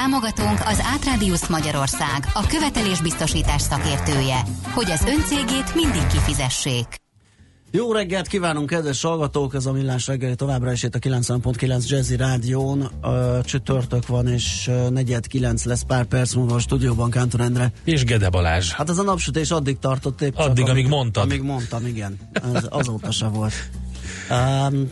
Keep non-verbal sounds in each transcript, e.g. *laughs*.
Támogatónk az Átrádiusz Magyarország, a követelésbiztosítás szakértője, hogy az öncégét mindig kifizessék. Jó reggelt kívánunk, kedves hallgatók! Ez a Millás reggeli továbbra is itt a 90.9 Jazzy Rádión. Csütörtök van, és negyed kilenc lesz pár perc múlva a stúdióban Kántor Endre. És Gede Balázs. Hát ez a napsütés addig tartott épp Addig, csak, amíg mondtad. Amíg mondtam, igen. Ez azóta se volt. *laughs* Um,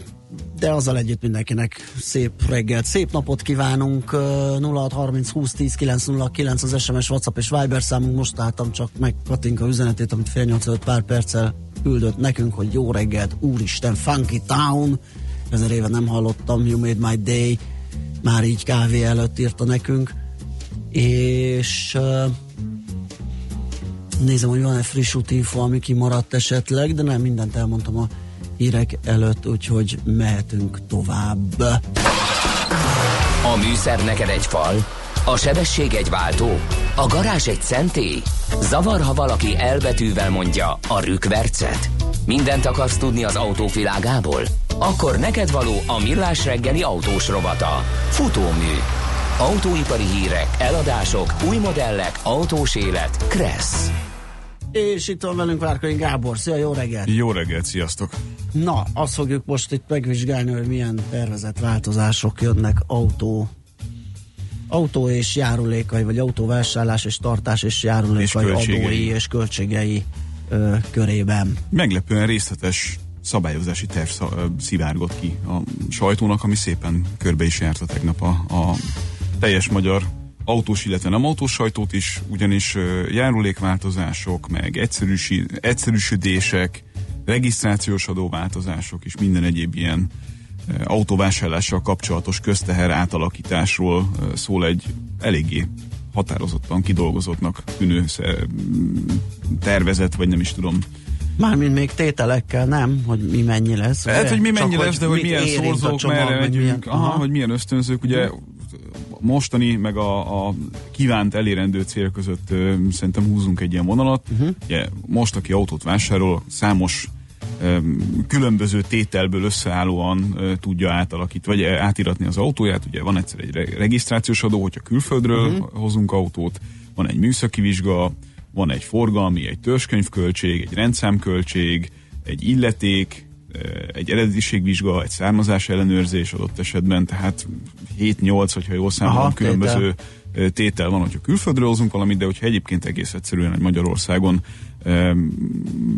de azzal együtt mindenkinek szép reggelt, szép napot kívánunk. Uh, 0630 20 10 909 az SMS, WhatsApp és Viber számunk. Most álltam csak meg Katinka üzenetét, amit fél nyolc előtt pár perccel küldött nekünk, hogy jó reggelt, úristen, Funky Town. Ezer éve nem hallottam, You Made My Day. Már így kávé előtt írta nekünk. És nézem, hogy van-e friss útinfo, ami kimaradt esetleg, de nem mindent elmondtam a hírek előtt, úgyhogy mehetünk tovább. A műszer neked egy fal, a sebesség egy váltó, a garázs egy szentély. Zavar, ha valaki elbetűvel mondja a rükvercet. Mindent akarsz tudni az autók világából? Akkor neked való a millás reggeli autós rovata. Futómű. Autóipari hírek, eladások, új modellek, autós élet. Kressz. És itt van velünk Várkai Gábor. Szia, jó reggelt! Jó reggelt, sziasztok! Na, azt fogjuk most itt megvizsgálni, hogy milyen tervezett változások jönnek autó autó és járulékai, vagy autóvásárlás és tartás és járulékai És költségei. adói és költségei ö, körében. Meglepően részletes szabályozási terv szivárgott ki a sajtónak, ami szépen körbe is járta tegnap a, a teljes magyar autós, illetve nem autós sajtót is, ugyanis járulékváltozások, meg egyszerűsödések, regisztrációs adóváltozások és minden egyéb ilyen ö, autóvásárlással kapcsolatos közteher átalakításról ö, szól egy eléggé határozottan kidolgozottnak tűnő sze- tervezet, vagy nem is tudom, Mármint még tételekkel, nem? Hogy mi mennyi lesz. Hát, hogy mi mennyi Csak, lesz, de hogy milyen szorzók, merre meg megyünk, milyen- aha, aha. hogy milyen ösztönzők, ugye mostani, meg a, a kívánt elérendő cél között ö, szerintem húzunk egy ilyen vonalat. Uh-huh. Ugye, most, aki autót vásárol, számos különböző tételből összeállóan tudja átalakítani, vagy átiratni az autóját. Ugye van egyszer egy re- regisztrációs adó, hogyha külföldről uh-huh. hozunk autót, van egy műszaki vizsga, van egy forgalmi, egy törzskönyvköltség, egy rendszámköltség, egy illeték, egy eredetiségvizsga, egy származás ellenőrzés adott esetben, tehát 7-8, hogyha jól számolom, Aha, különböző tétel. tétel van, hogyha külföldről hozunk valamit, de hogyha egyébként egész egyszerűen egy Magyarországon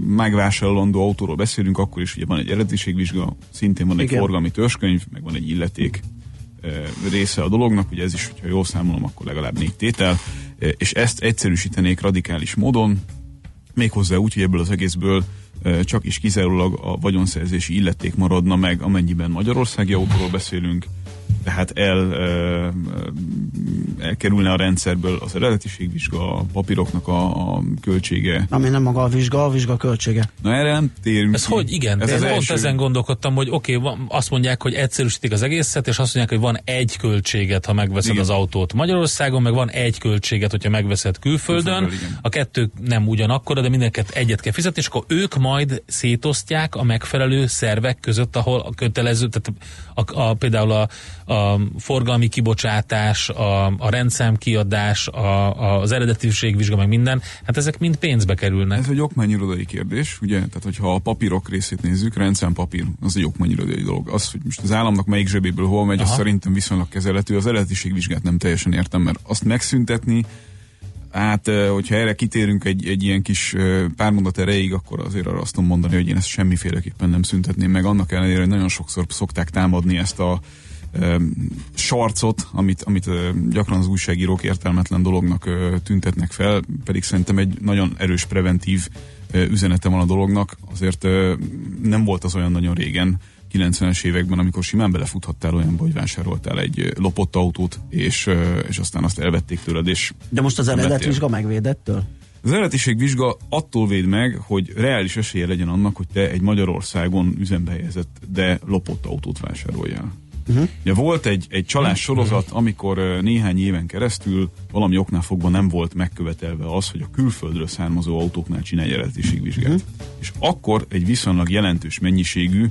megvásárolandó autóról beszélünk, akkor is ugye van egy eredetiségvizsga, szintén van egy Igen. forgalmi törzskönyv, meg van egy illeték ö, része a dolognak, ugye ez is, hogyha jól számolom, akkor legalább négy tétel, ö, és ezt egyszerűsítenék radikális módon, méghozzá úgy, hogy ebből az egészből ö, csak is kizárólag a vagyonszerzési illeték maradna meg, amennyiben magyarországi autóról beszélünk, tehát el, elkerülne a rendszerből az eredetiségvizsga, a papíroknak a, a költsége. Ami nem maga a vizsga, a vizsga költsége. Na erre nem térünk Ez ki. hogy? Igen, Ez ez az pont első. ezen gondolkodtam, hogy oké, okay, azt mondják, hogy egyszerűsítik az egészet, és azt mondják, hogy van egy költséget, ha megveszed Igen. az autót Magyarországon, meg van egy költséget, hogyha megveszed külföldön. Külföldről, igen. A kettő nem ugyanakkora, de mindenket egyet kell fizetni, és akkor ők majd szétosztják a megfelelő szervek között, ahol a kötelező, tehát a, a, például a, a forgalmi kibocsátás, a, a rendszám kiadás, a, az eredetiségvizsga, meg minden, hát ezek mind pénzbe kerülnek. Ez egy okmányirodai kérdés, ugye? Tehát, hogyha a papírok részét nézzük, rendszámpapír, az egy okmányirodai dolog. Az, hogy most az államnak melyik zsebéből hol megy, az Aha. szerintem viszonylag kezelhető. Az eredetiségvizsgát nem teljesen értem, mert azt megszüntetni, Hát, eh, hogyha erre kitérünk egy, egy ilyen kis eh, pár mondat erejéig, akkor azért arra azt tudom mondani, hogy én ezt semmiféleképpen nem szüntetném meg. Annak ellenére, hogy nagyon sokszor szokták támadni ezt a sarcot, amit, amit gyakran az újságírók értelmetlen dolognak tüntetnek fel, pedig szerintem egy nagyon erős preventív üzenete van a dolognak. Azért nem volt az olyan nagyon régen, 90-es években, amikor simán belefuthattál olyanba, hogy vásároltál egy lopott autót, és, és aztán azt elvették tőled, és De most az Nem eredet vettél. vizsga megvédettől? Az eredetiségvizsga attól véd meg, hogy reális esélye legyen annak, hogy te egy Magyarországon üzembe helyezett, de lopott autót vásároljál. Uh-huh. Ugye volt egy, egy csalás sorozat, amikor néhány éven keresztül valami oknál fogva nem volt megkövetelve az, hogy a külföldről származó autóknál csinálj eredetiségvizsgát. Uh-huh. És akkor egy viszonylag jelentős mennyiségű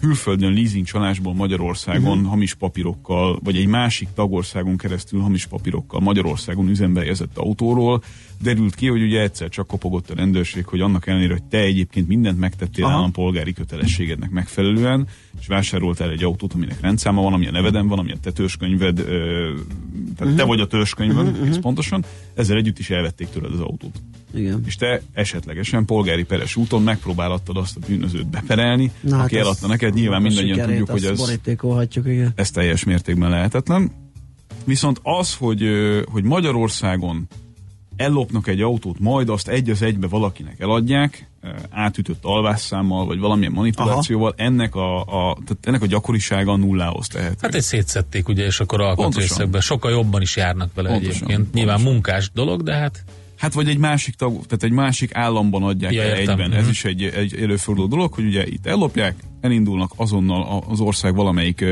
külföldön leasing csalásból Magyarországon uh-huh. hamis papírokkal, vagy egy másik tagországon keresztül hamis papírokkal Magyarországon üzembe helyezett autóról derült ki, hogy ugye egyszer csak kopogott a rendőrség, hogy annak ellenére, hogy te egyébként mindent megtettél Aha. állampolgári kötelességednek megfelelően, és vásároltál egy autót, aminek rendszáma van, ami a neveden van, ami a te törzskönyved, ö, tehát uh-huh. te vagy a törzskönyved, uh-huh. ez pontosan, ezzel együtt is elvették tőled az autót. Igen. És te esetlegesen polgári peres úton megpróbálhattad azt a bűnözőt beperelni, hát aki eladta neked. Nyilván mindannyian tudjuk, hogy ez, igen. ez teljes mértékben lehetetlen. Viszont az, hogy, hogy Magyarországon ellopnak egy autót, majd azt egy az egybe valakinek eladják, átütött alvásszámmal, vagy valamilyen manipulációval, Aha. ennek a, a, tehát ennek a gyakorisága nullához tehető. Hát ezt szétszették, ugye, és akkor alkatrészekben sokkal jobban is járnak vele pontosan, egyébként. Pontosan. Nyilván munkás dolog, de hát Hát vagy egy másik tag, tehát egy másik államban adják ja, el értem. egyben. Uh-huh. Ez mhm. is egy, egy előforduló dolog, hogy ugye itt ellopják, elindulnak azonnal az ország valamelyik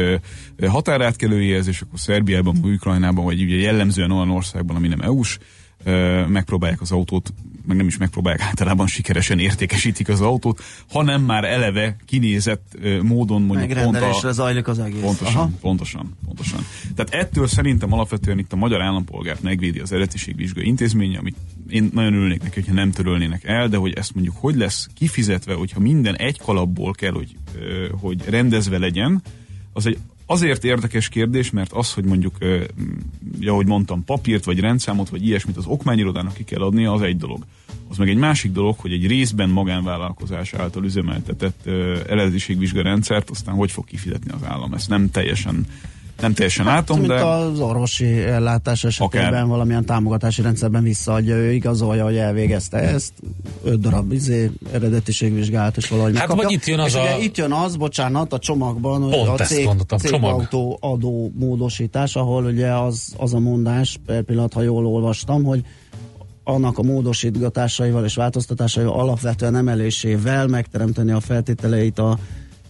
határátkelőjéhez, és akkor Szerbiában, Ukrajnában, vagy ugye jellemzően olyan országban, ami nem EU-s, megpróbálják az autót, meg nem is megpróbálják, általában sikeresen értékesítik az autót, hanem már eleve kinézett módon mondjuk pont a... zajlik az egész. Pontosan, Aha. pontosan, pontosan. Tehát ettől szerintem alapvetően itt a magyar állampolgárt megvédi az eredetiségvizsgai intézménye, amit én nagyon örülnék neki, hogyha nem törölnének el, de hogy ezt mondjuk hogy lesz kifizetve, hogyha minden egy kalapból kell, hogy, hogy rendezve legyen, az egy Azért érdekes kérdés, mert az, hogy mondjuk, ja, ahogy mondtam, papírt vagy rendszámot, vagy ilyesmit az okmányirodának ki kell adnia, az egy dolog. Az meg egy másik dolog, hogy egy részben magánvállalkozás által üzemeltetett eredetiségvizsgarendszert aztán hogy fog kifizetni az állam. Ezt nem teljesen nem teljesen hát, látom, mint de... az orvosi ellátás esetében akár. valamilyen támogatási rendszerben visszaadja, ő igazolja, hogy elvégezte ezt, öt darab izé, eredetiségvizsgálat, és valahogy Hát vagy itt jön az és a... itt jön az, bocsánat, a csomagban, Pont a cég, cégautó adó módosítás, ahol ugye az, az a mondás, per pillanat, ha jól olvastam, hogy annak a módosítgatásaival és változtatásaival alapvetően emelésével megteremteni a feltételeit a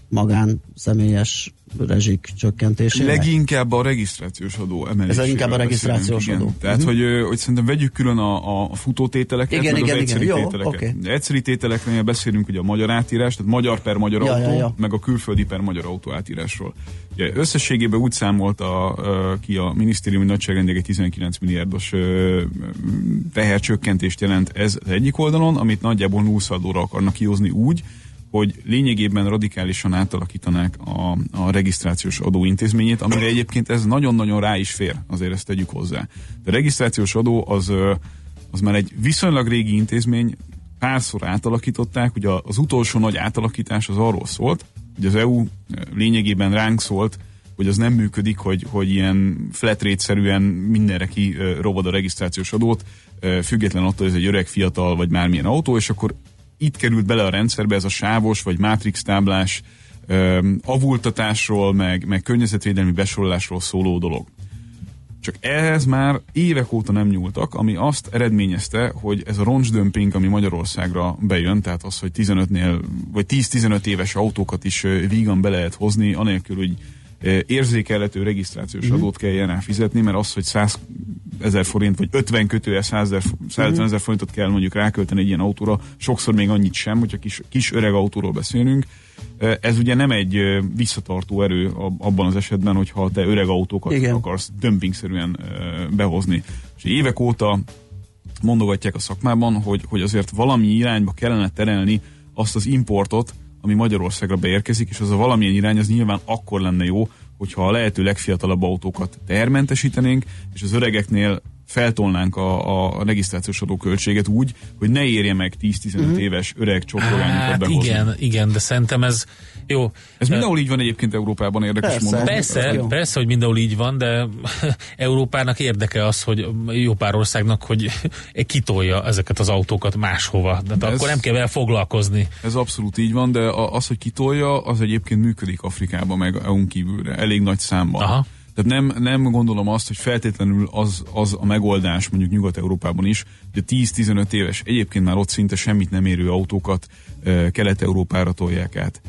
magán személyes rezsik csökkentésének? Leginkább a regisztrációs adó emelésével. Ez inkább a regisztrációs adó. Tehát, uh-huh. hogy, hogy szerintem vegyük külön a, a futótételeket, igen, meg igen, az egyszerű igen. tételeket. Jó, okay. Egyszerű tételeknél beszélünk ugye a magyar átírás, tehát magyar per magyar ja, autó, ja, ja. meg a külföldi per magyar autó átírásról. Ugye összességében úgy számolt a, ki a minisztérium, hogy nagyságrendileg egy 19 milliárdos tehercsökkentést jelent ez az egyik oldalon, amit nagyjából nullszaldóra akarnak kihozni úgy, hogy lényegében radikálisan átalakítanák a, a regisztrációs adó intézményét, amire egyébként ez nagyon-nagyon rá is fér, azért ezt tegyük hozzá. De a regisztrációs adó az, az már egy viszonylag régi intézmény, párszor átalakították, ugye az utolsó nagy átalakítás az arról szólt, hogy az EU lényegében ránk szólt, hogy az nem működik, hogy, hogy ilyen flat rate-szerűen mindenre ki rovad a regisztrációs adót, független attól, hogy ez egy öreg, fiatal vagy mármilyen autó, és akkor itt került bele a rendszerbe ez a sávos vagy matrix táblás avultatásról, meg, meg környezetvédelmi besorolásról szóló dolog. Csak ehhez már évek óta nem nyúltak, ami azt eredményezte, hogy ez a roncsdömping, ami Magyarországra bejön, tehát az, hogy 15-nél, vagy 10-15 éves autókat is vígan be lehet hozni, anélkül, hogy érzékelhető regisztrációs mm-hmm. adót kelljen rá fizetni, mert az, hogy 100 ezer forint, vagy 50 kötője 100 ezer, 150 ezer forintot kell mondjuk rákölteni egy ilyen autóra, sokszor még annyit sem, hogyha kis, kis öreg autóról beszélünk. Ez ugye nem egy visszatartó erő abban az esetben, hogyha te öreg autókat Igen. akarsz dömpingszerűen behozni. És évek óta mondogatják a szakmában, hogy, hogy azért valami irányba kellene terelni azt az importot, ami Magyarországra beérkezik, és az a valamilyen irány az nyilván akkor lenne jó, hogyha a lehető legfiatalabb autókat termentesítenénk, és az öregeknél feltolnánk a, a regisztrációs adóköltséget úgy, hogy ne érje meg 10-15 mm. éves öreg csokrogányokat hát, behozni. Igen, igen, de szerintem ez jó. Ez mindenhol így van egyébként Európában, érdekes persze, mondom. Persze, persze, hogy mindenhol így van, de *laughs* Európának érdeke az, hogy jó pár országnak, hogy *laughs* kitolja ezeket az autókat máshova. De, de akkor nem kell vele foglalkozni. Ez abszolút így van, de az, hogy kitolja, az egyébként működik Afrikában, meg EU-n kívülre, elég nagy számban. Aha. Tehát nem, nem gondolom azt, hogy feltétlenül az, az a megoldás mondjuk Nyugat-Európában is, hogy a 10-15 éves, egyébként már ott szinte semmit nem érő autókat Kelet-Európára tolják át.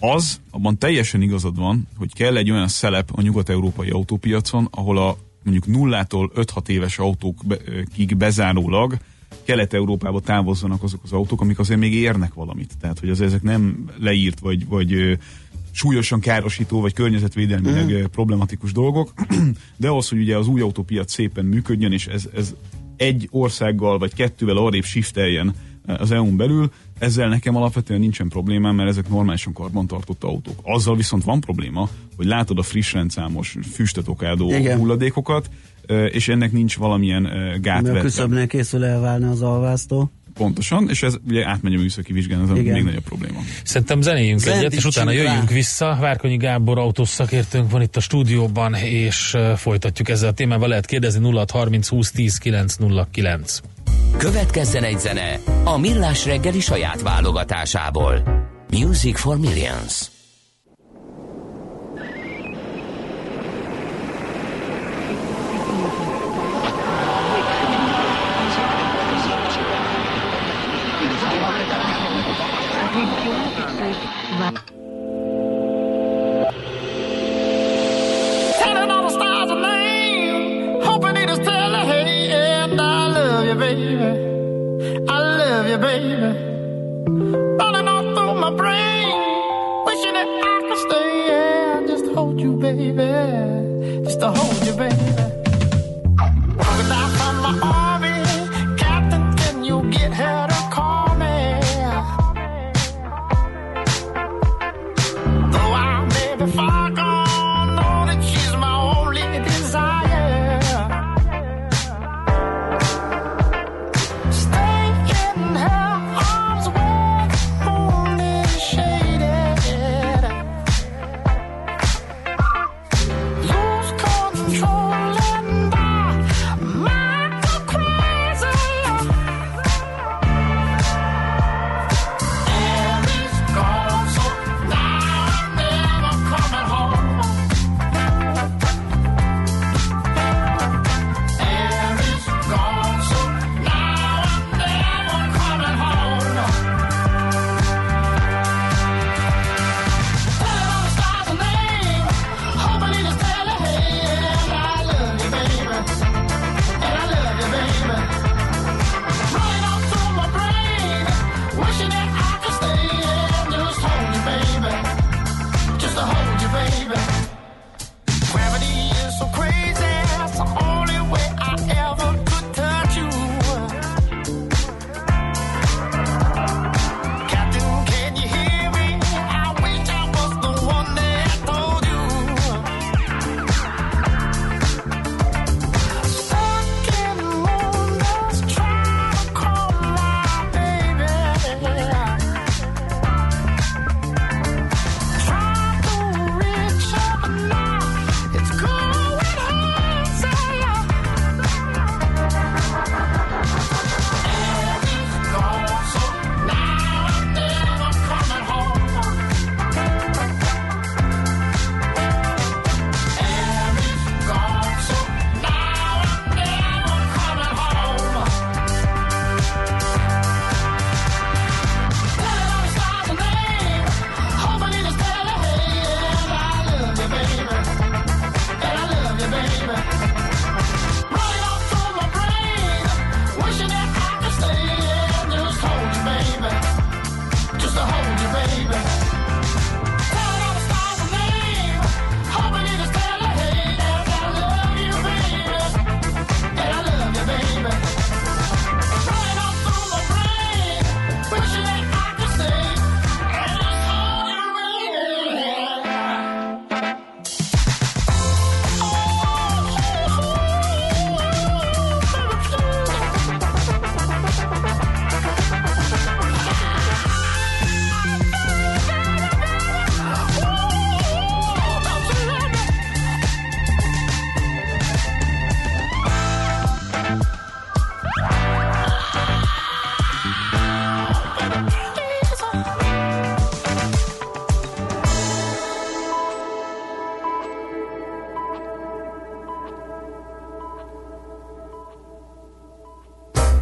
Az, abban teljesen igazad van, hogy kell egy olyan szelep a nyugat-európai autópiacon, ahol a mondjuk nullától 5-6 éves autókig bezárólag Kelet-Európába távozzanak azok az autók, amik azért még érnek valamit. Tehát, hogy az ezek nem leírt, vagy, vagy súlyosan károsító, vagy környezetvédelmileg mm. problematikus dolgok, *clears throat* de az, hogy ugye az új autópiac szépen működjön, és ez, ez egy országgal, vagy kettővel arrébb shifteljen az EU-n belül, ezzel nekem alapvetően nincsen problémám, mert ezek normálisan karbantartott autók. Azzal viszont van probléma, hogy látod a friss rendszámos füstöt okádó Igen. hulladékokat, és ennek nincs valamilyen gátvetve. A küszöbnél készül elválni az alvásztól. Pontosan, és ez ugye átmegy a műszaki vizsgán, ez a még nagyobb probléma. Szerintem zenéjünk Zendítsünk egyet, és utána jöjjünk rá. vissza. Várkonyi Gábor autószakértőnk van itt a stúdióban, és folytatjuk ezzel a témával. Lehet kérdezni 0630 20 10 909. Következzen egy zene a Millás reggeli saját válogatásából. Music for Millions. 来。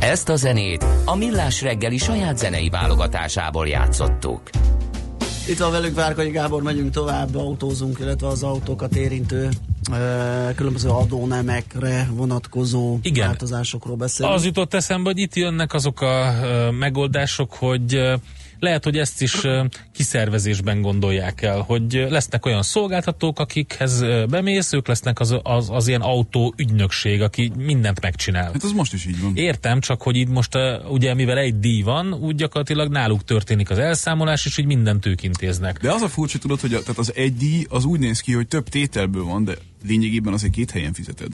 Ezt a zenét a Millás reggeli saját zenei válogatásából játszottuk. Itt van velünk Várkonyi Gábor, megyünk tovább, autózunk, illetve az autókat érintő különböző adónemekre vonatkozó Igen. változásokról beszélünk. Az jutott eszembe, hogy itt jönnek azok a megoldások, hogy lehet, hogy ezt is kiszervezésben gondolják el, hogy lesznek olyan szolgáltatók, akikhez bemész, ők lesznek az, az, az ilyen autó ügynökség, aki mindent megcsinál. Hát az most is így van. Értem, csak hogy itt most ugye mivel egy díj van, úgy gyakorlatilag náluk történik az elszámolás, és így mindent ők intéznek. De az a furcsa tudod, hogy a, tehát az egy díj az úgy néz ki, hogy több tételből van, de lényegében azért két helyen fizeted.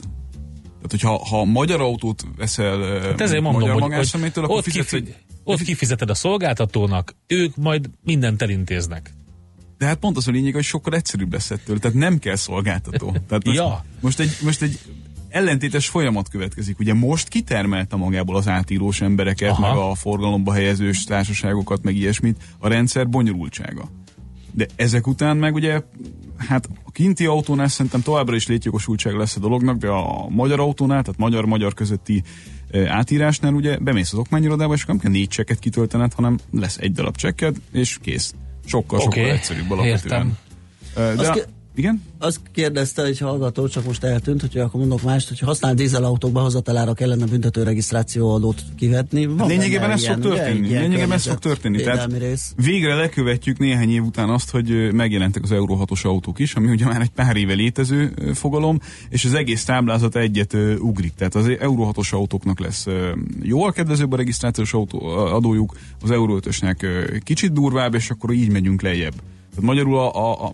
Tehát, hogyha ha magyar autót veszel hát ezért mondom, magyar magánszemélytől, akkor fizetsz kifi- egy ott kifizeted a szolgáltatónak, ők majd mindent elintéznek. De hát pont az a lényeg, hogy sokkal egyszerűbb lesz ettől, tehát nem kell szolgáltató. Tehát most, ja. most, egy, most egy ellentétes folyamat következik. Ugye most kitermelte magából az átírós embereket, Aha. meg a forgalomba helyezős társaságokat, meg ilyesmit, a rendszer bonyolultsága. De ezek után meg ugye, hát a kinti autónál szerintem továbbra is létjogosultság lesz a dolognak, de a magyar autónál, tehát magyar-magyar közötti átírásnál ugye bemész az okmányirodába, és nem kell négy csekket kitöltened, hanem lesz egy darab csekked, és kész. Sokkal, okay. sokkal egyszerűbb alapvetően. Értem. De igen? Azt kérdezte egy hallgató, csak most eltűnt, hogy akkor mondok mást, hogy használ dízelautók behozatalára kellene büntető regisztráció adót kivetni. Van Lényegében ez fog történni. Lényegében ez fog történni. Tehát rész. végre lekövetjük néhány év után azt, hogy megjelentek az Euro 6-os autók is, ami ugye már egy pár éve létező fogalom, és az egész táblázat egyet ugrik. Tehát az Euro 6-os autóknak lesz jóval kedvezőbb a regisztrációs autó, adójuk, az Euro 5-ösnek kicsit durvább, és akkor így megyünk lejjebb. Tehát magyarul a, a, a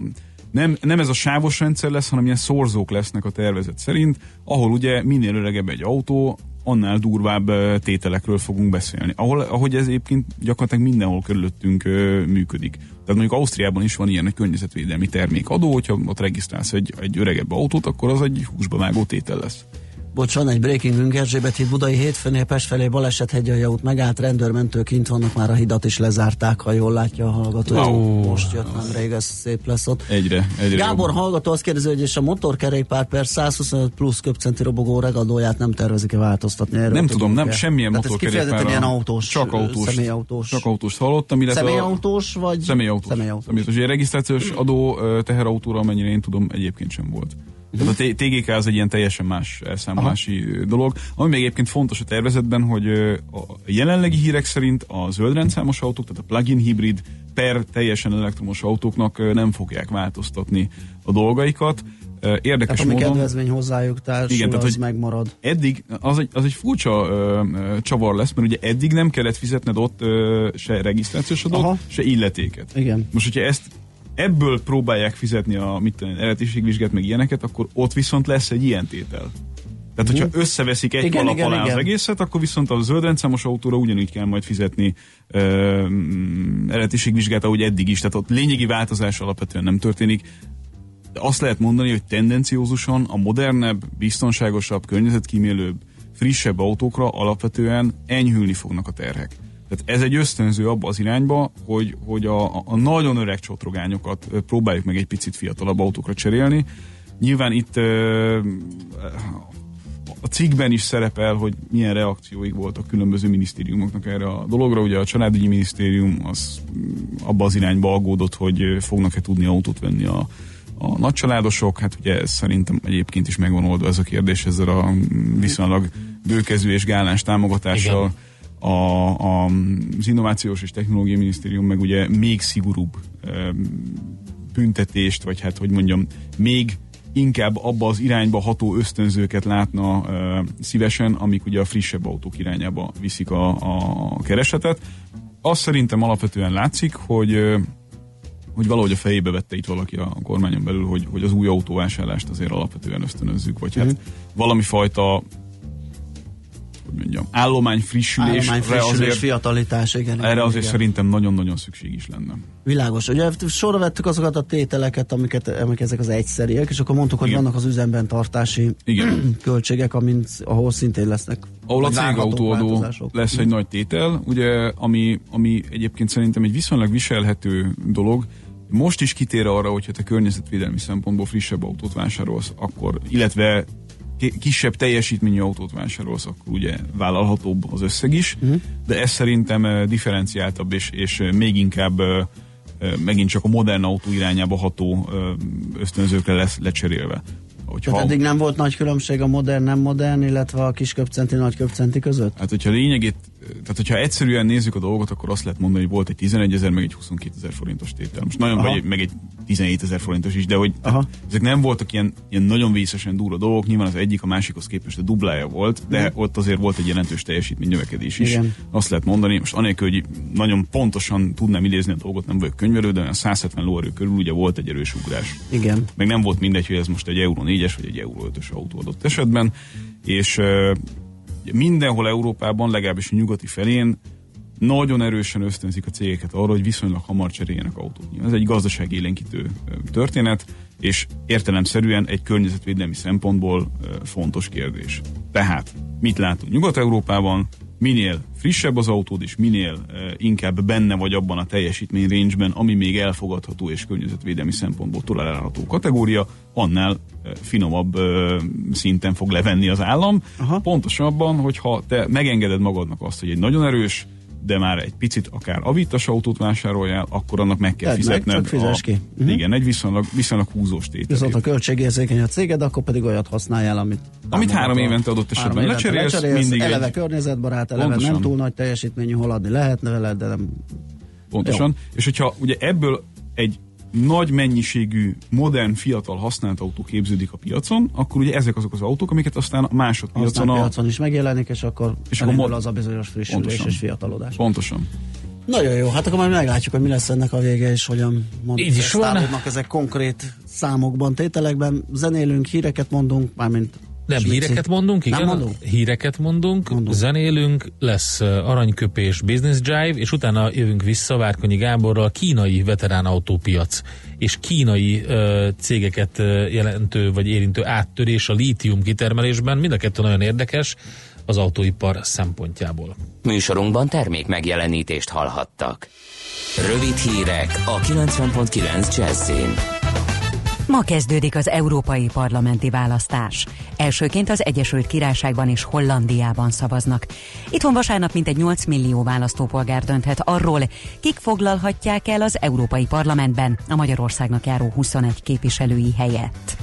nem, nem ez a sávos rendszer lesz, hanem ilyen szorzók lesznek a tervezet szerint, ahol ugye minél öregebb egy autó, annál durvább tételekről fogunk beszélni. Ahol, ahogy ez egyébként gyakorlatilag mindenhol körülöttünk ö, működik. Tehát mondjuk Ausztriában is van ilyen egy környezetvédelmi termékadó, hogyha ott regisztrálsz egy, egy öregebb autót, akkor az egy húsba vágó tétel lesz. Bocs, van egy breakingünk Erzsébet híd Budai hétfőnél Pest felé baleset hegyalja út megállt, rendőrmentők kint vannak, már a hidat is lezárták, ha jól látja a hallgató. Oh. Most jött nem rég, ez szép lesz ott. Egyre, egyre Gábor jobb. hallgató azt kérdezi, hogy és a motorkerékpár per 125 plusz köpcenti robogó regadóját nem tervezik-e változtatni? Erről nem tudom, nem, semmilyen Tehát motorkerékpár. ilyen autós, csak autós, személyautós. Csak autós hallottam, illetve személyautós vagy? Személyautós. személyautós. személyautós. Ugye regisztrációs adó teherautóra, amennyire én tudom, egyébként sem volt. Tehát a TGK az egy ilyen teljesen más elszámolási Aha. dolog. Ami még egyébként fontos a tervezetben, hogy a jelenlegi hírek szerint a zöld rendszámos autók, tehát a plug-in hibrid per teljesen elektromos autóknak nem fogják változtatni a dolgaikat. Érdekes tehát, módon... kedvezmény hozzájuk társul, igen, tehát, hogy megmarad. Eddig, az egy, az egy furcsa ö, ö, csavar lesz, mert ugye eddig nem kellett fizetned ott ö, se regisztrációs adót, Aha. se illetéket. Igen. Most, hogyha ezt ebből próbálják fizetni a mit tudom, eredetiségvizsgát, meg ilyeneket, akkor ott viszont lesz egy ilyen tétel. Tehát, hogyha uh-huh. összeveszik egy igen, kalap igen, alá igen. az egészet, akkor viszont a zöldrendszámos autóra ugyanúgy kell majd fizetni uh, eredetiségvizsgát, ahogy eddig is. Tehát ott lényegi változás alapvetően nem történik. De azt lehet mondani, hogy tendenciózusan a modernebb, biztonságosabb, környezetkímélőbb, frissebb autókra alapvetően enyhülni fognak a terhek. Tehát ez egy ösztönző abba az irányba, hogy, hogy a, a nagyon öreg csotrogányokat próbáljuk meg egy picit fiatalabb autókra cserélni. Nyilván itt a cikkben is szerepel, hogy milyen reakcióik voltak különböző minisztériumoknak erre a dologra. Ugye a családügyi minisztérium az abba az irányba aggódott, hogy fognak-e tudni autót venni a, a nagycsaládosok. Hát ugye ez szerintem egyébként is megvan oldva ez a kérdés ezzel a viszonylag bőkező és gáláns támogatással. Igen a, a, az Innovációs és Technológiai Minisztérium meg ugye még szigorúbb büntetést, vagy hát hogy mondjam, még inkább abba az irányba ható ösztönzőket látna e, szívesen, amik ugye a frissebb autók irányába viszik a, a keresetet. Azt szerintem alapvetően látszik, hogy hogy valahogy a fejébe vette itt valaki a kormányon belül, hogy, hogy az új autóvásárlást azért alapvetően ösztönözzük, vagy hát mm. valami fajta hogy mondjam, állomány frissülés. Állomány frissülés, azért, fiatalitás, igen. Erre igen, azért igen. szerintem nagyon-nagyon szükség is lenne. Világos. Ugye sorra vettük azokat a tételeket, amiket, amik ezek az egyszeriek, és akkor mondtuk, hogy igen. vannak az üzemben tartási igen. *clears throat* költségek, amint, ahol szintén lesznek ahol a cégautóadó lesz egy nagy tétel, ugye, ami, ami egyébként szerintem egy viszonylag viselhető dolog, most is kitér arra, hogyha te környezetvédelmi szempontból frissebb autót vásárolsz, akkor, illetve kisebb teljesítményű autót vásárolsz, akkor ugye vállalhatóbb az összeg is, uh-huh. de ez szerintem differenciáltabb és, és még inkább megint csak a modern autó irányába ható ösztönzőkre lesz lecserélve. Hogyha, Tehát eddig nem volt nagy különbség a modern, nem modern, illetve a kis köpcenti, nagy köpcenti között? Hát, hogyha lényegét, tehát hogyha egyszerűen nézzük a dolgot, akkor azt lehet mondani, hogy volt egy 11 ezer, meg egy 22 ezer forintos tétel. Most nagyon, vagy meg egy 17 ezer forintos is, de hogy Aha. ezek nem voltak ilyen, ilyen nagyon vészesen durva dolgok, nyilván az egyik a másikhoz képest a dublája volt, de mm. ott azért volt egy jelentős teljesítmény növekedés is. Igen. Azt lehet mondani, most anélkül, hogy nagyon pontosan tudnám idézni a dolgot, nem vagyok könyvelő, de a 170 lóerő körül ugye volt egy erős ugrás. Igen. Meg nem volt mindegy, hogy ez most egy Euro 4-es vagy egy Euro 5-ös autó adott esetben, és mindenhol Európában, legalábbis a nyugati felén nagyon erősen ösztönzik a cégeket arra, hogy viszonylag hamar cseréljenek autót. Ez egy gazdasági élénkítő történet, és értelemszerűen egy környezetvédelmi szempontból fontos kérdés. Tehát, mit látunk Nyugat-Európában? Minél frissebb az autód, és minél inkább benne vagy abban a teljesítmény range ami még elfogadható és környezetvédelmi szempontból tolerálható kategória, annál finomabb szinten fog levenni az állam. Aha. Pontosabban, hogyha te megengeded magadnak azt, hogy egy nagyon erős, de már egy picit akár avítas autót vásároljál, akkor annak meg kell fizetned. Meg, a, ki. Uh-huh. Igen, egy viszonylag, viszonylag húzós tétel. Viszont a költségérzékeny a céged, akkor pedig olyat használjál, amit... Amit három évente adott esetben lecserélsz, lecserélsz, mindig eleve egy... környezetbarát, eleve Pontosan. nem túl nagy teljesítményű haladni lehetne vele, de nem... Pontosan. Jó. És hogyha ugye ebből egy nagy mennyiségű, modern, fiatal használt autó képződik a piacon, akkor ugye ezek azok az autók, amiket aztán a másodpiacon a... piacon is megjelenik, és akkor és akkor mod... az a bizonyos frissülés Pontosan. és fiatalodás. Pontosan. Nagyon jó, hát akkor majd meglátjuk, hogy mi lesz ennek a vége, és hogyan van. ezek konkrét számokban, tételekben. Zenélünk, híreket mondunk, mármint nem, híreket mondunk, igen. Nem mondunk? Híreket mondunk, mondunk, zenélünk, lesz aranyköpés, business drive, és utána jövünk vissza Várkonyi Gáborral kínai veterán autópiac és kínai uh, cégeket jelentő vagy érintő áttörés a lítium kitermelésben. Mind a kettő nagyon érdekes az autóipar szempontjából. Műsorunkban termék megjelenítést hallhattak. Rövid hírek a 90.9 Jazzin. Ma kezdődik az európai parlamenti választás. Elsőként az Egyesült Királyságban és Hollandiában szavaznak. Itthon vasárnap mintegy 8 millió választópolgár dönthet arról, kik foglalhatják el az Európai Parlamentben a Magyarországnak járó 21 képviselői helyet.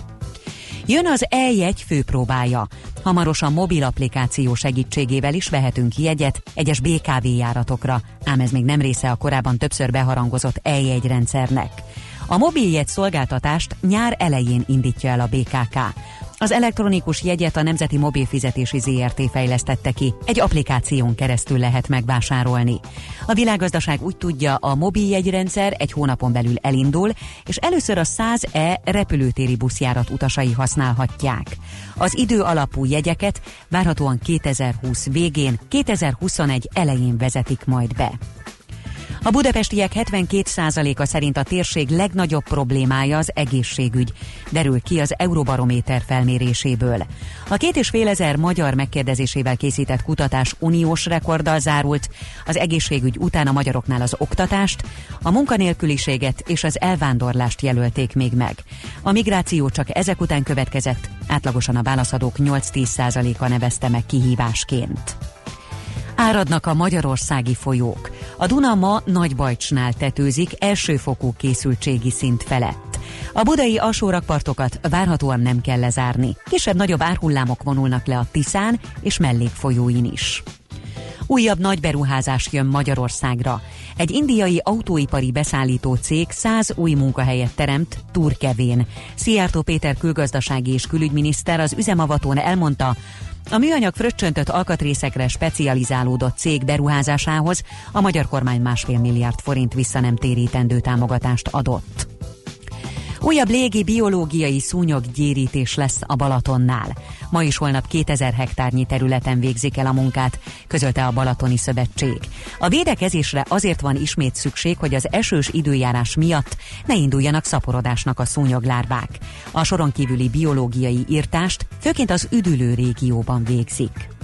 Jön az E-jegy főpróbája. Hamarosan mobil applikáció segítségével is vehetünk jegyet egyes BKV járatokra, ám ez még nem része a korábban többször beharangozott E-jegy rendszernek. A mobiljegy szolgáltatást nyár elején indítja el a BKK. Az elektronikus jegyet a Nemzeti Mobilfizetési ZRT fejlesztette ki. Egy applikáción keresztül lehet megvásárolni. A világgazdaság úgy tudja, a mobiljegyrendszer egy hónapon belül elindul, és először a 100E repülőtéri buszjárat utasai használhatják. Az idő alapú jegyeket várhatóan 2020 végén, 2021 elején vezetik majd be. A budapestiek 72%-a szerint a térség legnagyobb problémája az egészségügy, derül ki az Eurobarométer felméréséből. A két és fél ezer magyar megkérdezésével készített kutatás uniós rekorddal zárult, az egészségügy után a magyaroknál az oktatást, a munkanélküliséget és az elvándorlást jelölték még meg. A migráció csak ezek után következett, átlagosan a válaszadók 8-10%-a nevezte meg kihívásként. Áradnak a magyarországi folyók. A Duna ma Nagybajcsnál tetőzik elsőfokú készültségi szint felett. A budai alsórakpartokat várhatóan nem kell lezárni. Kisebb-nagyobb árhullámok vonulnak le a Tiszán és mellékfolyóin is. Újabb nagy beruházás jön Magyarországra. Egy indiai autóipari beszállító cég 100 új munkahelyet teremt Turkevén. Szijjártó Péter külgazdasági és külügyminiszter az üzemavatón elmondta, a műanyag fröccsöntött alkatrészekre specializálódott cég beruházásához a magyar kormány másfél milliárd forint visszanemtérítendő támogatást adott. Újabb légi biológiai szúnyoggyérítés lesz a Balatonnál. Ma is holnap 2000 hektárnyi területen végzik el a munkát, közölte a Balatoni Szövetség. A védekezésre azért van ismét szükség, hogy az esős időjárás miatt ne induljanak szaporodásnak a szúnyoglárvák. A soron kívüli biológiai írtást főként az üdülő régióban végzik.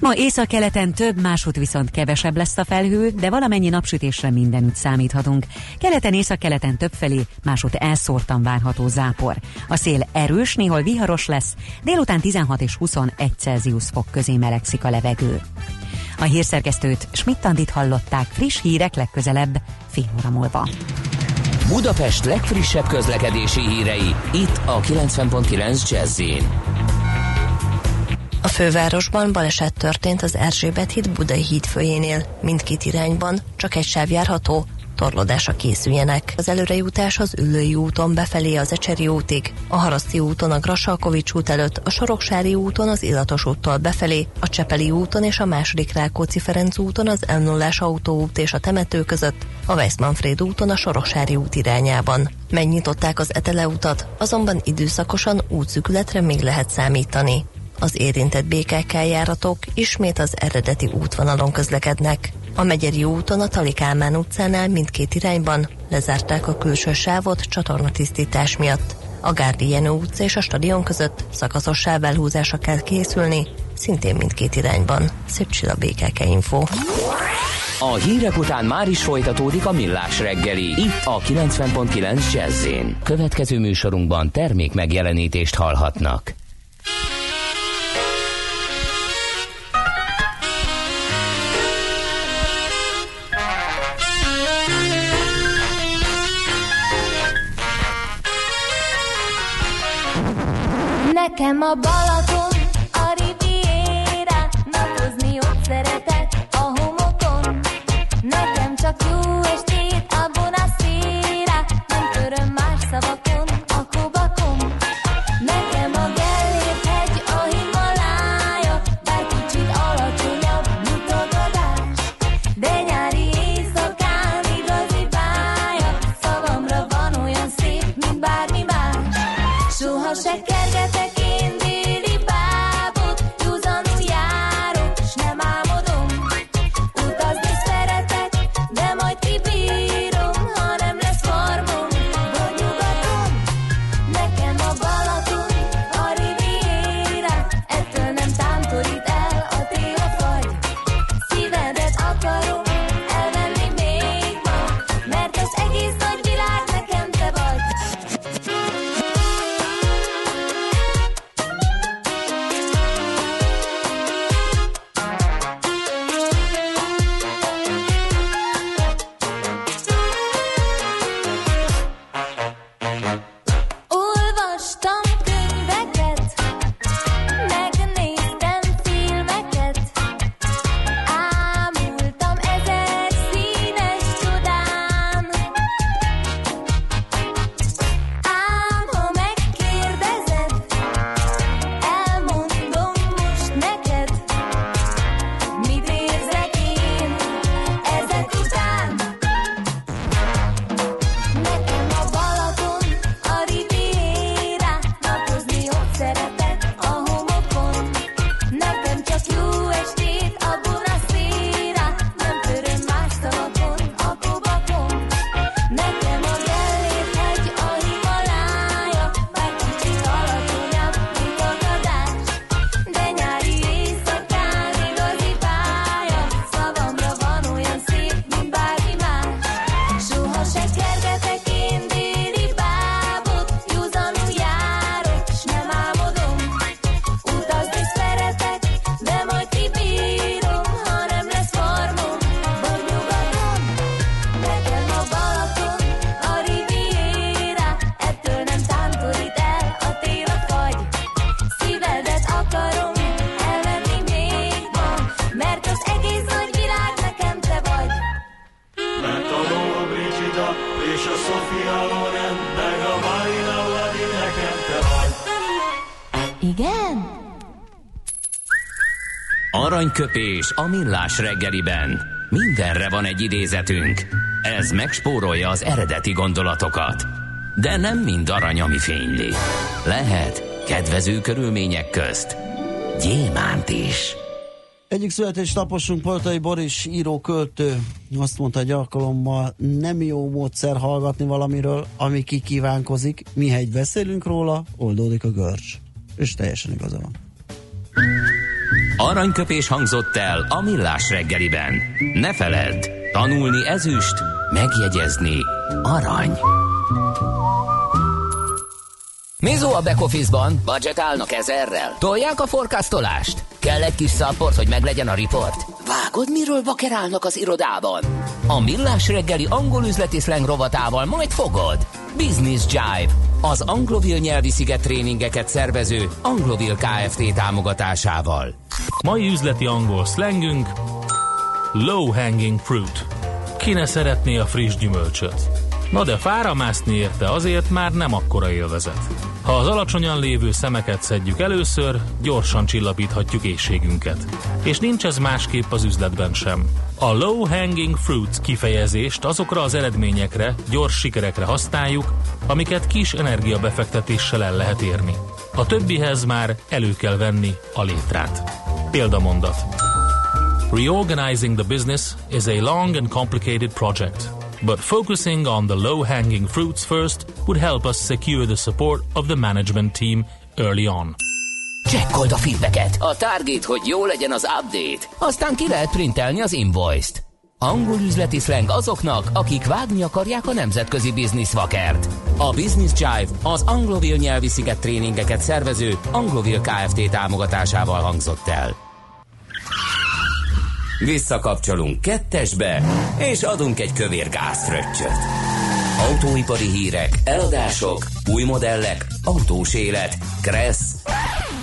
Ma észak-keleten több, másút viszont kevesebb lesz a felhő, de valamennyi napsütésre mindenütt számíthatunk. Keleten észak-keleten többfelé, másút elszórtan várható zápor. A szél erős, néhol viharos lesz, délután 16 és 21 Celsius fok közé melegszik a levegő. A hírszerkesztőt Schmidt-Tandit hallották friss hírek legközelebb, fél óra múlva. Budapest legfrissebb közlekedési hírei, itt a 90.9 jazz a fővárosban baleset történt az Erzsébet híd Budai híd főjénél. Mindkét irányban csak egy sáv járható, torlódásra készüljenek. Az előrejutás az Üllői úton befelé az Ecseri útig, a Haraszti úton a Grassalkovics út előtt, a Soroksári úton az Illatos úttól befelé, a Csepeli úton és a második Rákóczi-Ferenc úton az m 0 autóút és a temető között, a Weissmanfréd úton a Soroksári út irányában. Megnyitották az Etele utat, azonban időszakosan útszükületre még lehet számítani. Az érintett BKK járatok ismét az eredeti útvonalon közlekednek. A Megyeri úton a Talikálmán utcánál mindkét irányban lezárták a külső sávot csatornatisztítás miatt. A Gárdi Jenő utca és a stadion között szakaszos sávelhúzásra kell készülni, szintén mindkét irányban. Szép a BKK Info. A hírek után már is folytatódik a millás reggeli, itt a 90.9 jazz Következő műsorunkban termék megjelenítést hallhatnak. Nekem a Balaton, aranyköpés a millás reggeliben. Mindenre van egy idézetünk. Ez megspórolja az eredeti gondolatokat. De nem mind arany, ami fényli. Lehet kedvező körülmények közt gyémánt is. Egyik születésnaposunk Poltai Boris író költő azt mondta egy alkalommal, nem jó módszer hallgatni valamiről, ami kikívánkozik, mihegy beszélünk róla, oldódik a görcs. És teljesen igaza van. Aranyköpés hangzott el a millás reggeliben. Ne feledd, tanulni ezüst, megjegyezni arany. Mizo a back office-ban, budgetálnak ezerrel. Tolják a forecastolást? Kell egy kis szapport, hogy meglegyen a riport? Vágod, miről vakerálnak az irodában? A millás reggeli angol üzleti slang rovatával majd fogod. Business Jive, az anglovil nyelvi sziget tréningeket szervező Anglovil Kft. támogatásával. Mai üzleti angol szlengünk low hanging fruit. Ki ne szeretné a friss gyümölcsöt? Na de fára mászni érte azért már nem akkora élvezet. Ha az alacsonyan lévő szemeket szedjük először, gyorsan csillapíthatjuk éjségünket. És nincs ez másképp az üzletben sem. A low hanging fruits kifejezést azokra az eredményekre, gyors sikerekre használjuk, amiket kis energiabefektetéssel el lehet érni. A többihez már elő kell venni a létrát. Példamondat. Reorganizing the business is a long and complicated project, but focusing on the low hanging fruits first would help us secure the support of the management team early on. Csekkold a feedbacket, a target, hogy jó legyen az update. Aztán ki lehet printelni az invoice-t. Angol üzleti slang azoknak, akik vágni akarják a nemzetközi business vakert. A Business Jive az Anglovil nyelvi sziget tréningeket szervező Anglovil Kft. támogatásával hangzott el. Visszakapcsolunk kettesbe, és adunk egy kövér gázfröccsöt. Autóipari hírek, eladások, új modellek, autós élet, kressz,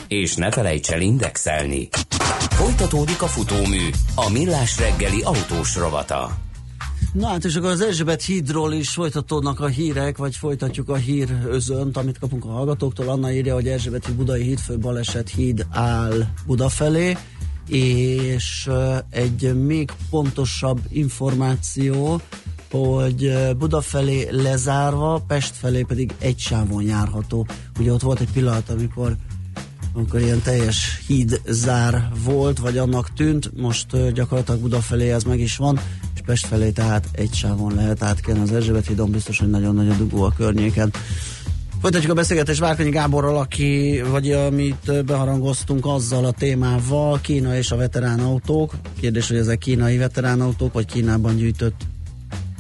és ne felejts el indexelni. Folytatódik a futómű, a millás reggeli autós rovata. Na hát és akkor az Erzsébet hídról is folytatódnak a hírek, vagy folytatjuk a hír özönt, amit kapunk a hallgatóktól. Anna írja, hogy Erzsébet híd Budai hídfő baleset híd áll Buda felé, és egy még pontosabb információ, hogy Buda felé lezárva, Pest felé pedig egy sávon járható. Ugye ott volt egy pillanat, amikor amikor ilyen teljes híd zár volt, vagy annak tűnt, most gyakorlatilag Buda felé ez meg is van, és Pest felé tehát egy sávon lehet átkelni az Erzsébet hídon, biztos, hogy nagyon nagy a dugó a környéken. Folytatjuk a beszélgetést Várkonyi Gáborral, aki, vagy amit beharangoztunk azzal a témával, Kína és a veterán autók. Kérdés, hogy ezek kínai veterán autók, vagy Kínában gyűjtött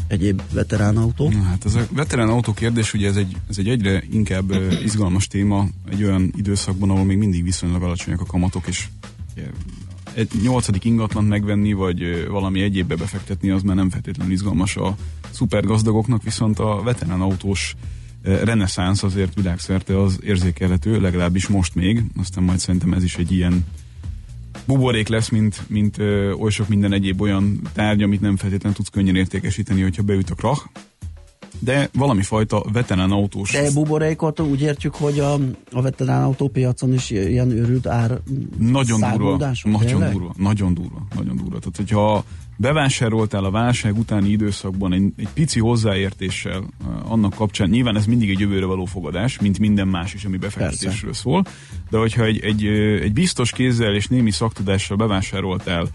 egyéb veterán autó? Na, hát ez a veterán autó kérdés, ugye ez egy, ez egy egyre inkább izgalmas téma egy olyan időszakban, ahol még mindig viszonylag alacsonyak a kamatok, és egy nyolcadik ingatlant megvenni, vagy valami egyébbe befektetni, az már nem feltétlenül izgalmas a szupergazdagoknak, viszont a veterán autós reneszánsz azért világszerte az érzékelhető, legalábbis most még, aztán majd szerintem ez is egy ilyen buborék lesz, mint, mint ö, oly sok minden egyéb olyan tárgy, amit nem feltétlenül tudsz könnyen értékesíteni, hogyha beüt a krach. De valami fajta veterán autós. De buborékot úgy értjük, hogy a, a veterán autópiacon is ilyen őrült ár nagyon durva, nagyon tényleg? durva, nagyon durva, nagyon durva. Tehát, hogyha bevásároltál a válság utáni időszakban egy, egy pici hozzáértéssel uh, annak kapcsán, nyilván ez mindig egy jövőre való fogadás, mint minden más is, ami befektetésről szól, de hogyha egy, egy, ö, egy biztos kézzel és némi szaktudással bevásároltál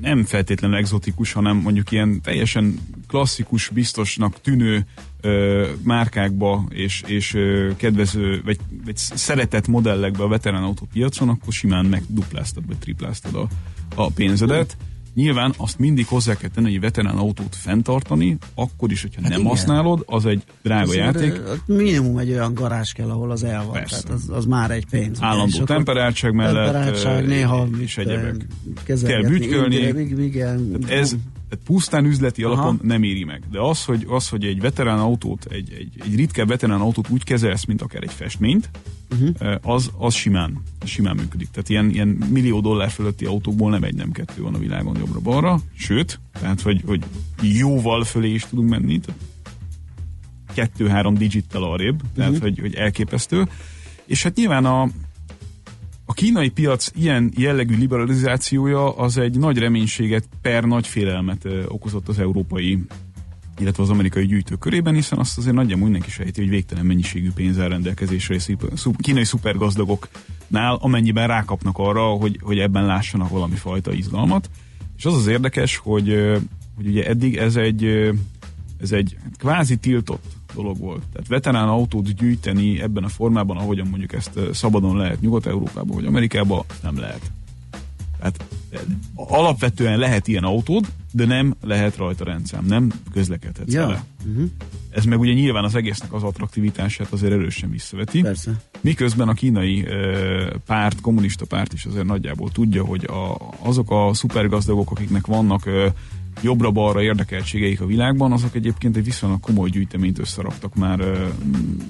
nem feltétlenül egzotikus, hanem mondjuk ilyen teljesen klasszikus, biztosnak tűnő ö, márkákba és, és ö, kedvező, vagy, vagy szeretett modellekbe a veterán autópiacon, akkor simán megdupláztad, vagy tripláztad a, a pénzedet. Nyilván azt mindig hozzá kell tenni, hogy egy veterán autót fenntartani, akkor is, hogyha nem Hát igen. használod, az egy drága Azért, játék. Minimum egy olyan garázs kell, ahol az el van. Persze. Tehát az, az már egy pénz. Állandó akkor temperáltság mellett temperáltság, ö, néha és egyebek. Kell bütykölni. igen, igen, ez tehát pusztán üzleti Aha. alapon nem éri meg. De az, hogy, az, hogy egy veterán autót, egy, egy, egy ritkább veterán autót úgy kezelsz, mint akár egy festményt, uh-huh. az, az simán, simán működik. Tehát ilyen, ilyen millió dollár fölötti autókból nem egy, nem kettő van a világon jobbra-balra, sőt, tehát, hogy, hogy jóval fölé is tudunk menni, tehát kettő-három digittel arrébb, tehát, Mhm. hogy, hogy elképesztő. És hát nyilván a, a kínai piac ilyen jellegű liberalizációja az egy nagy reménységet per nagy félelmet okozott az európai illetve az amerikai gyűjtők körében, hiszen azt azért nagyjából mindenki sejti, hogy végtelen mennyiségű pénz áll rendelkezésre kínai szupergazdagoknál, amennyiben rákapnak arra, hogy, hogy ebben lássanak valami fajta izgalmat. És az az érdekes, hogy, hogy ugye eddig ez egy, ez egy kvázi tiltott dolog volt. Tehát veterán autót gyűjteni ebben a formában, ahogyan mondjuk ezt ö, szabadon lehet Nyugat-Európában vagy Amerikában, nem lehet. Hát eh, alapvetően lehet ilyen autód, de nem lehet rajta rendszám, nem közlekedhetsz Ja. vele. Ez meg ugye nyilván az egésznek az attraktivitását azért erősen visszaveti. Persze. Miközben a kínai ö, párt, kommunista párt is azért nagyjából tudja, hogy a, azok a szupergazdagok, akiknek vannak ö, jobbra-balra érdekeltségeik a világban, azok egyébként egy viszonylag komoly gyűjteményt összeraktak már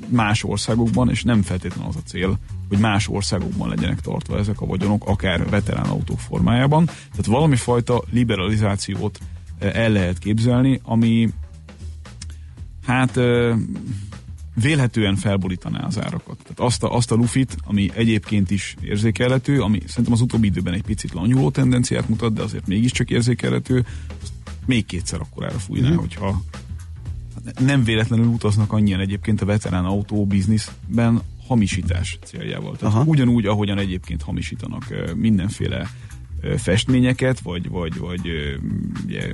más országokban, és nem feltétlenül az a cél, hogy más országokban legyenek tartva ezek a vagyonok, akár veterán autók formájában. Tehát valami fajta liberalizációt el lehet képzelni, ami hát vélhetően felborítaná az árakat. Tehát azt a, azt a lufit, ami egyébként is érzékelhető, ami szerintem az utóbbi időben egy picit lanyuló tendenciát mutat, de azért mégiscsak érzékelhető, azt még kétszer akkorára fújná, uh-huh. hogyha nem véletlenül utaznak annyian egyébként a veterán autó bizniszben hamisítás céljával. Tehát Aha. ugyanúgy, ahogyan egyébként hamisítanak mindenféle festményeket, vagy, vagy, vagy ugye,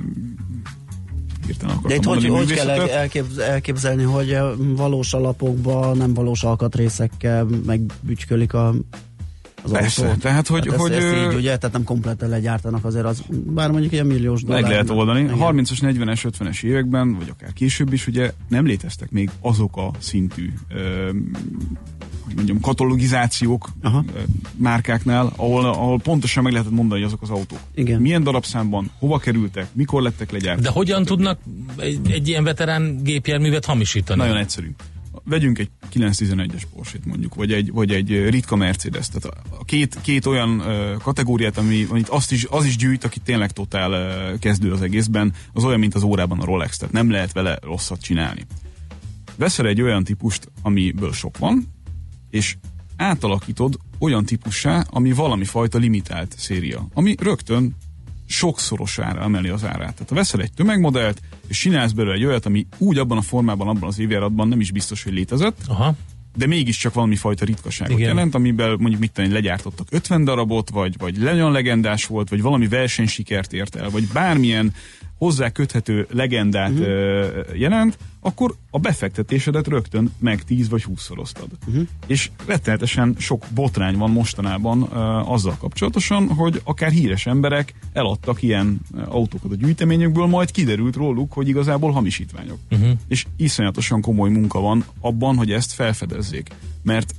hirtelen De itt hogy, hogy kell elképzelni, hogy valós alapokban, nem valós alkatrészekkel megbücskölik a, az Persze, autót? tehát, hogy- tehát hogy, ezt, ezt így, ugye, tehát nem kompletten legyártanak azért az, bár mondjuk ilyen milliós dollár. Meg lehet oldani. Igen. 30-as, 40-es, 50-es években, vagy akár később is, ugye nem léteztek még azok a szintű ö, hogy mondjam, katalogizációk Aha. márkáknál, ahol, ahol pontosan meg lehetett mondani, hogy azok az autók. Igen. Milyen darabszámban, hova kerültek, mikor lettek legyártva. De hogyan tudnak egy, egy ilyen veterán gépjárművet hamisítani? Nagyon egyszerű. Vegyünk egy 911-es Porsche-t mondjuk, vagy egy, vagy egy ritka Mercedes. Tehát a két, két olyan ö, kategóriát, ami, amit azt is, az is gyűjt, aki tényleg totál ö, kezdő az egészben, az olyan, mint az órában a Rolex, tehát nem lehet vele rosszat csinálni. Veszel egy olyan típust, amiből sok van, és átalakítod olyan típussá, ami valami fajta limitált széria, ami rögtön sokszorosára emeli az árát. Tehát ha veszel egy tömegmodellt, és csinálsz belőle egy olyat, ami úgy abban a formában, abban az évjáratban nem is biztos, hogy létezett, Aha. de mégiscsak valami fajta ritkaságot Igen. Jelent, amiben mondjuk mit tenni, legyártottak 50 darabot, vagy, vagy nagyon legendás volt, vagy valami versenysikert ért el, vagy bármilyen hozzá köthető legendát uh-huh. jelent, akkor a befektetésedet rögtön meg 10 vagy 20 szoroztad. Uh-huh. És rettenetesen sok botrány van mostanában uh, azzal kapcsolatosan, hogy akár híres emberek eladtak ilyen autókat a gyűjteményükből, majd kiderült róluk, hogy igazából hamisítványok. Uh-huh. És iszonyatosan komoly munka van abban, hogy ezt felfedezzék. Mert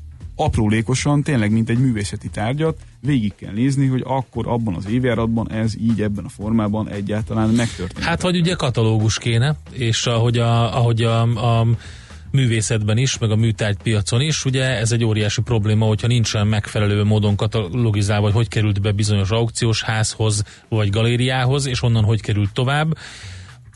aprólékosan, tényleg mint egy művészeti tárgyat, végig kell nézni, hogy akkor abban az évjáratban ez így ebben a formában egyáltalán megtörtént. Hát, hogy ugye katalógus kéne, és ahogy a, ahogy a, a művészetben is, meg a műtárgypiacon is, ugye ez egy óriási probléma, hogyha nincsen megfelelő módon katalogizálva, hogy hogy került be bizonyos aukciós házhoz, vagy galériához, és onnan hogy került tovább.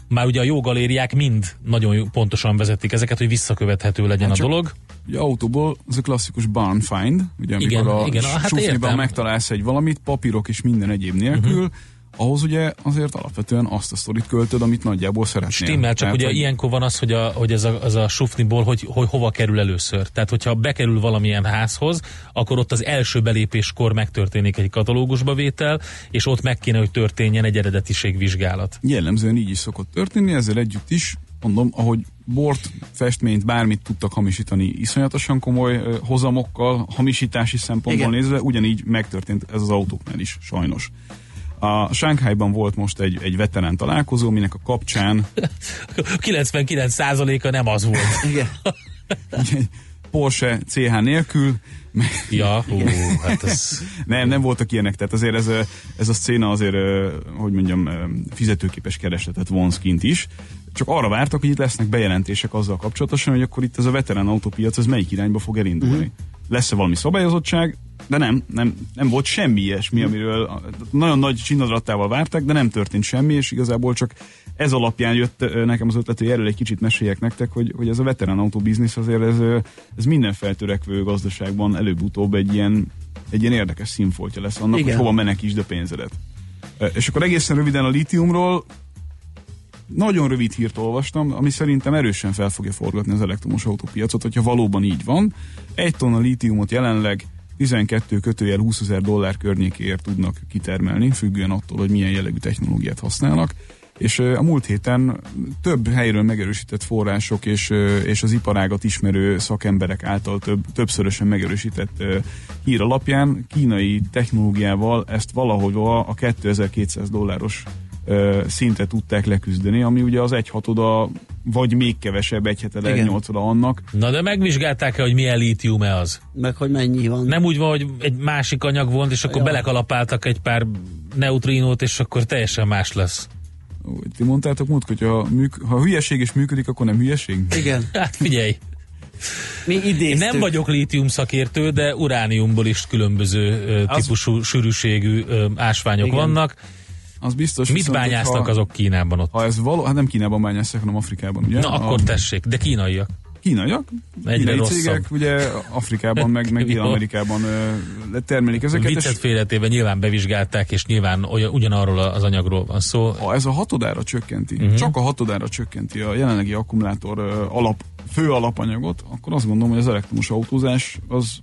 Már ugye a jó galériák mind nagyon pontosan vezetik ezeket, hogy visszakövethető legyen Hát a dolog. Ugye autóból az a klasszikus barn find, ugye amikor Igen, a igen, hát sufniban értem. megtalálsz egy valamit, papírok és minden egyéb nélkül, uh-huh. Ahhoz ugye azért alapvetően azt a sztorit költöd, amit nagyjából szeretnél. Stimmel, csak Tehát, ugye hogy- ilyenkor van az, hogy, a, hogy ez a, az a sufniból, hogy, hogy hova kerül először. Tehát, hogyha bekerül valamilyen házhoz, akkor ott az első belépéskor megtörténik egy katalógusba vétel, és ott meg kéne, hogy történjen egy eredetiségvizsgálat. Jellemzően így is szokott történni, ezzel együtt is, mondom, ahogy bort, festményt, bármit tudtak hamisítani iszonyatosan komoly hozamokkal, hamisítási szempontból Igen. nézve, ugyanígy megtörtént ez az autóknál is, sajnos. A Sánkhájban volt most egy, egy veterán találkozó, minek a kapcsán *laughs* 99%-a nem az volt. Igen. Porsche CH nélkül, ja, hú, hát ez... *laughs* nem, nem voltak ilyenek, tehát azért ez, ez a széna azért, hogy mondjam, fizetőképes keresletet vonz kint is. Csak arra vártak, hogy itt lesznek bejelentések azzal kapcsolatosan, hogy akkor itt ez a veterán autópiac, ez melyik irányba fog elindulni. Mhm. Lesz-e valami szabályozottság? De nem, nem, nem volt semmi ilyesmi, Mhm. amiről nagyon nagy csinadrattával vártak, de nem történt semmi, és igazából csak ez alapján jött nekem az ötlet, hogy erről egy kicsit meséljek nektek, hogy, hogy ez a veterán autóbiznisz azért ez, ez minden feltörekvő gazdaságban előbb-utóbb egy ilyen, egy ilyen érdekes színfoltja lesz annak, Igen. hogy hova menekítsd a pénzedet. És akkor egészen röviden a lítiumról, nagyon rövid hírt olvastam, ami szerintem erősen fel fogja forgatni az elektromos autópiacot, hogyha valóban így van. Egy tonna lítiumot jelenleg 12 kötőjel 20 ezer dollár környékéért tudnak kitermelni, függően attól, hogy milyen jellegű technológiát használnak. És a múlt héten több helyről megerősített források és, és az iparágat ismerő szakemberek által több, többszörösen megerősített hír alapján kínai technológiával ezt valahol a 2200 dolláros ö, szintet tudták leküzdeni, ami ugye az egy hatoda, vagy még kevesebb, egy hetede, egy nyolcoda annak. Na de megvizsgálták-e, hogy milyen lítium-e az? Meg hogy mennyi van. Nem úgy van, hogy egy másik anyag volt, és akkor Ja. belekalapáltak egy pár neutrinót, és akkor teljesen más lesz. Ti mondtátok múlt, hogy ha, műk, ha hülyeség is működik, akkor nem hülyeség? Igen. *laughs* Hát figyelj, Mi én idéztük. nem vagyok lítium szakértő, de urániumból is különböző ö, Az- típusú, sűrűségű ö, ásványok Igen. vannak. Az biztos. Mit viszont, bányáztak ha, azok Kínában ott? Ha ez való, hát nem Kínában bányászták, hanem Afrikában, ugye? Na akkor a tessék, de kínaiak. kínaiak, Egyre kínai rosszabb. cégek, ugye Afrikában, meg, meg. *laughs* Dél-Amerikában termelik ezeket. Viccet És félretéve nyilván bevizsgálták, és nyilván olyan, ugyanarról az anyagról van szó. ha ez a hatodára csökkenti, uh-huh. csak a hatodára csökkenti a jelenlegi akkumulátor alap, fő alapanyagot, akkor azt gondolom, hogy az elektromos autózás az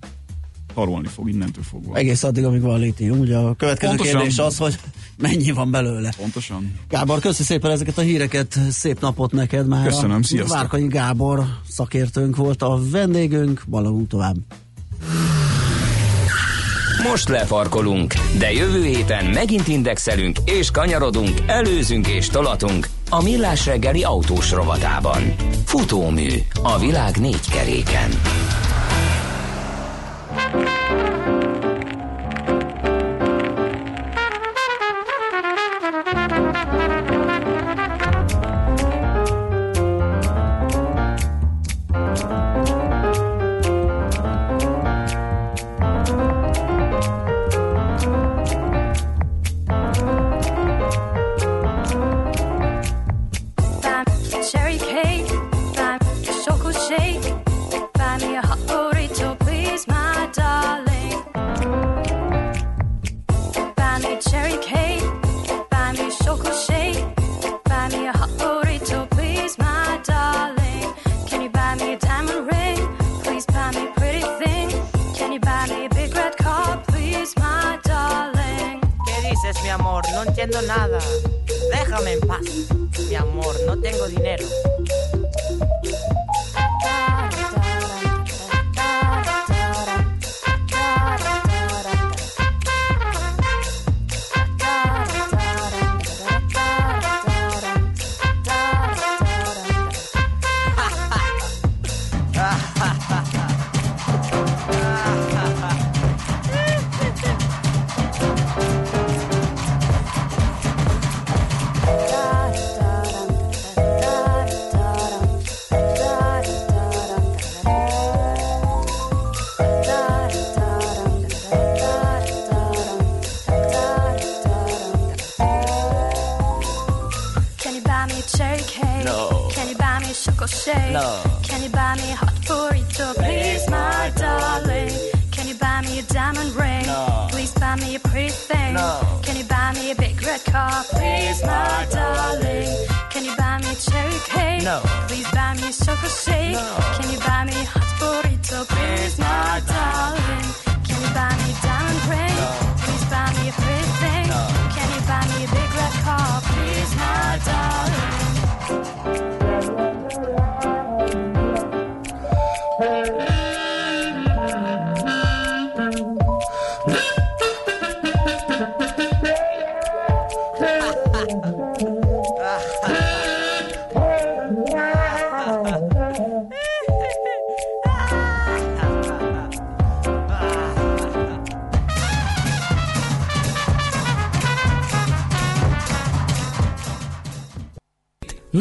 tarolni fog innentől fogva. Egész addig, amíg van lítium. Ugye a következő Pontosan. kérdés az, hogy mennyi van belőle. Pontosan. Gábor, köszi szépen ezeket a híreket, szép napot neked már. Köszönöm, sziasztok. Várkanyi Gábor szakértőnk volt a vendégünk, balagunk tovább. Most lefarkolunk, de jövő héten megint indexelünk és kanyarodunk, előzünk és tolatunk a Millás reggeli autós rovatában. Futómű a világ négy keréken. Thank you.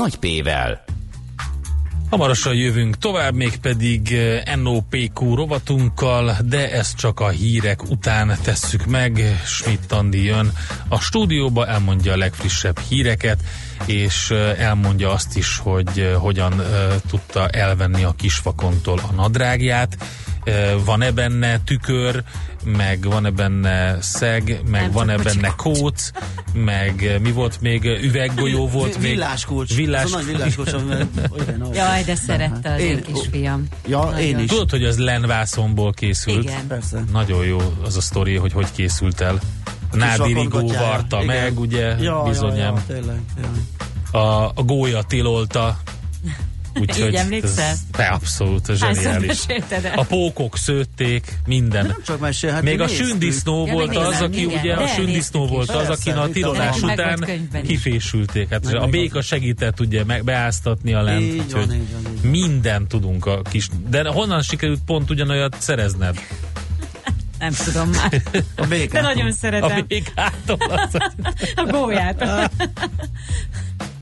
Nagy P-vel. Hamarosan jövünk tovább, mégpedig eh, NOPQ rovatunkkal, de ezt csak a hírek után tesszük meg. Schmidt Andi jön a stúdióba, elmondja a legfrissebb híreket, és eh, elmondja azt is, hogy eh, hogyan tudta elvenni a kisfakontól a nadrágját. Van-e benne tükör, meg van-e benne szeg, meg Nem, van-e benne kóc, meg mi volt még, üveggolyó volt még. Villáskulcs. Villás... Ez a nagy villáskulcs, *laughs* Jaj, de szerette az én Én- kisfiam. Ja, én is. Tudod, hogy az Len vászonból készült? Igen. Persze. Nagyon jó az a sztori, hogy hogy készült el. Nádi Rigó varta Igen. meg, ugye, Ja, bizonyám. Ja, ja, tényleg. Ja. a, a gólya tilolta. Úgyhogy Így emlékszel? ez- De abszolút, zseniális. A pókok szőtték, minden. Nem csak mesélhetünk. Még a sündisznó Ja, volt az, aki igen. ugye a sündisznó volt az, akin a. Meg után kifésülték. Hát a béka segített ugye meg beáztatni a lent, Így van, úgyhogy így van, így van. mindent tudunk a kis... De honnan sikerült pont ugyanolyat szerezned? Nem tudom már. A békát. De nagyon A szeretem békától az... a gólyát. *laughs*